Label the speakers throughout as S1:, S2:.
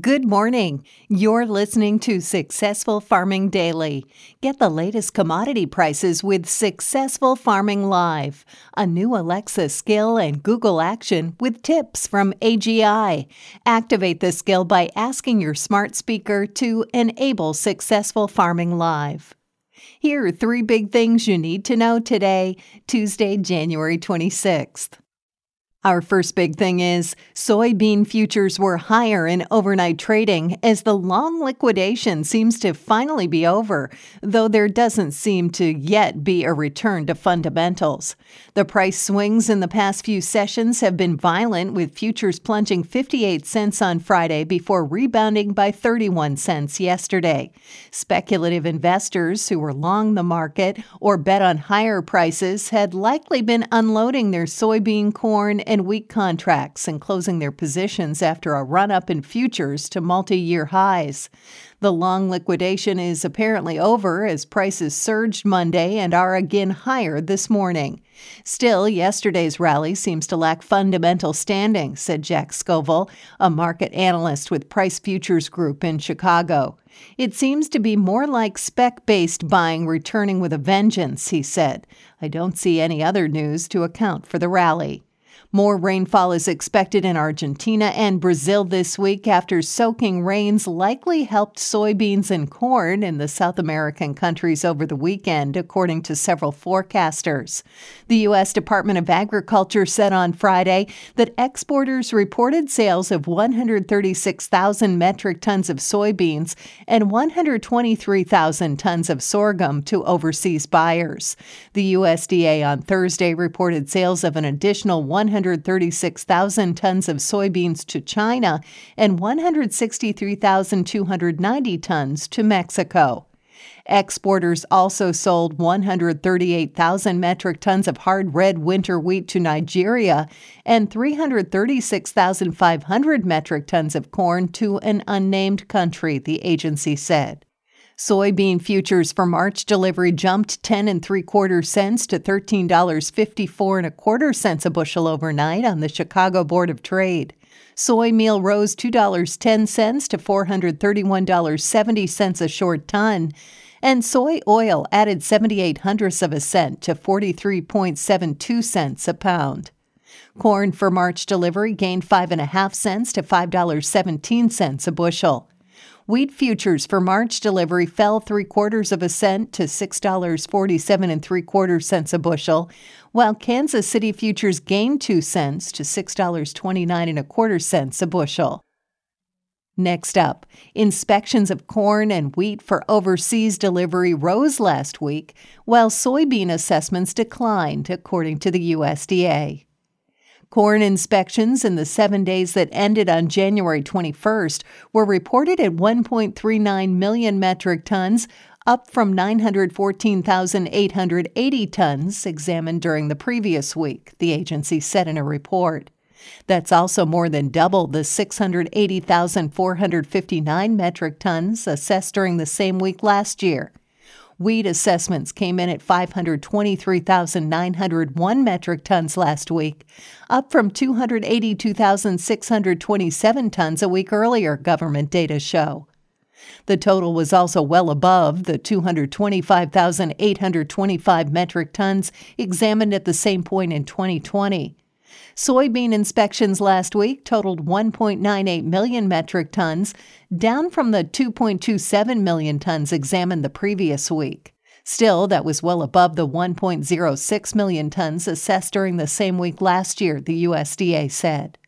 S1: Good morning. You're listening to Successful Farming Daily. Get the latest commodity prices with Successful Farming Live, a new Alexa skill and Google action with tips from AGI. Activate the skill by asking your smart speaker to enable Successful Farming Live. Here are three big things you need to know today, Tuesday, January 26th. Our first big thing is soybean futures were higher in overnight trading as the long liquidation seems to finally be over, though there doesn't seem to yet be a return to fundamentals. The price swings in the past few sessions have been violent, with futures plunging 58 cents on Friday before rebounding by 31 cents yesterday. Speculative investors who were long the market or bet on higher prices had likely been unloading their soybean, corn, and wheat contracts and closing their positions after a run up in futures to multi year highs. The long liquidation is apparently over as prices surged Monday and are again higher this morning. Still, yesterday's rally seems to lack fundamental standing, said Jack Scoville, a market analyst with Price Futures Group in Chicago. It seems to be more like spec based buying returning with a vengeance, he said. I don't see any other news to account for the rally. More rainfall is expected in Argentina and Brazil this week after soaking rains likely helped soybeans and corn in the South American countries over the weekend, according to several forecasters. The U.S. Department of Agriculture said on Friday that exporters reported sales of 136,000 metric tons of soybeans and 123,000 tons of sorghum to overseas buyers. The USDA on Thursday reported sales of an additional 100 136,000 tons of soybeans to China and 163,290 tons to Mexico. Exporters also sold 138,000 metric tons of hard red winter wheat to Nigeria and 336,500 metric tons of corn to an unnamed country, the agency said. Soybean futures for March delivery jumped 10 and 3 quarter cents to $13.54 and a quarter cents a bushel overnight on the Chicago Board of Trade. Soy meal rose $2.10 to $431.70 a short ton, and soy oil added 78 hundredths of a cent to 43.72 cents a pound. Corn for March delivery gained 5.5 cents to $5.17 a bushel. Wheat futures for March delivery fell three quarters of a cent to $6.47 and three quarters cents a bushel, while Kansas City futures gained two cents to $6.29 and a quarter cents a bushel. Next up, inspections of corn and wheat for overseas delivery rose last week, while soybean assessments declined, according to the USDA. Corn inspections in the seven days that ended on January 21st were reported at 1.39 million metric tons, up from 914,880 tons examined during the previous week, the agency said in a report. That's also more than double the 680,459 metric tons assessed during the same week last year. Wheat assessments came in at 523,901 metric tons last week, up from 282,627 tons a week earlier, government data show. The total was also well above the 225,825 metric tons examined at the same point in 2020. Soybean inspections last week totaled 1.98 million metric tons, down from the 2.27 million tons examined the previous week. Still, that was well above the 1.06 million tons assessed during the same week last year, the USDA said.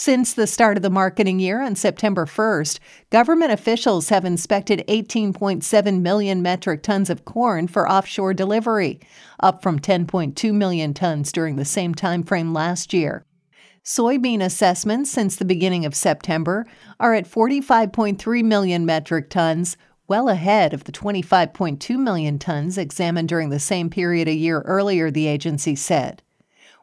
S1: Since the start of the marketing year on September 1st, government officials have inspected 18.7 million metric tons of corn for offshore delivery, up from 10.2 million tons during the same time frame last year. Soybean assessments since the beginning of September are at 45.3 million metric tons, well ahead of the 25.2 million tons examined during the same period a year earlier, the agency said.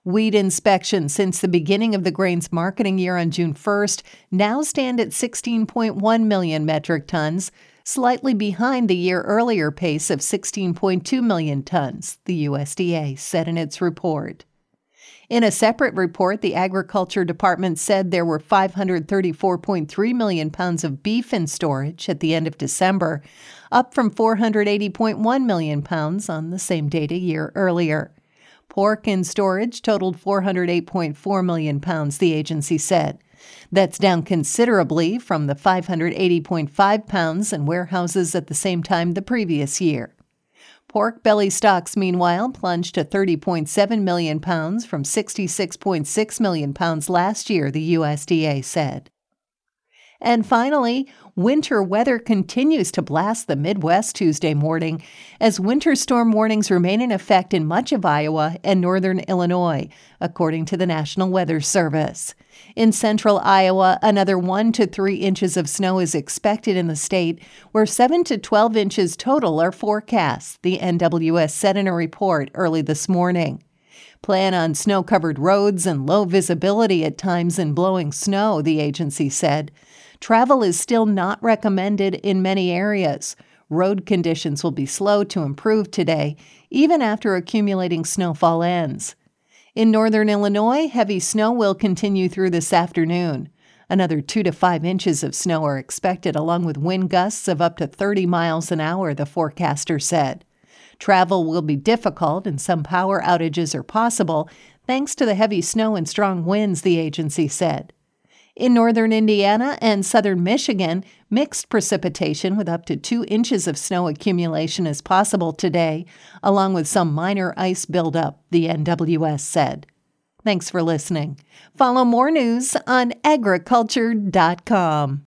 S1: Wheat inspections since the beginning of the grain's marketing year on June 1st now stand at 16.1 million metric tons, slightly behind the year earlier pace of 16.2 million tons, the USDA said in its report. In a separate report, the Agriculture Department said there were 534.3 million pounds of beef in storage at the end of December, up from 480.1 million pounds on the same date a year earlier. Pork in storage totaled 408.4 million pounds, the agency said. That's down considerably from the 580.5 pounds in warehouses at the same time the previous year. Pork belly stocks, meanwhile, plunged to 30.7 million pounds from 66.6 million pounds last year, the USDA said. And finally, winter weather continues to blast the Midwest Tuesday morning as winter storm warnings remain in effect in much of Iowa and northern Illinois, according to the National Weather Service. In central Iowa, another 1 to 3 inches of snow is expected in the state, where 7 to 12 inches total are forecast, the NWS said in a report early this morning. Plan on snow covered roads and low visibility at times in blowing snow, the agency said. Travel is still not recommended in many areas. Road conditions will be slow to improve today, even after accumulating snowfall ends. In northern Illinois, heavy snow will continue through this afternoon. Another 2 to 5 inches of snow are expected, along with wind gusts of up to 30 miles an hour, the forecaster said. Travel will be difficult and some power outages are possible thanks to the heavy snow and strong winds, the agency said. In northern Indiana and southern Michigan, mixed precipitation with up to two inches of snow accumulation is possible today, along with some minor ice buildup, the NWS said. Thanks for listening. Follow more news on agriculture.com.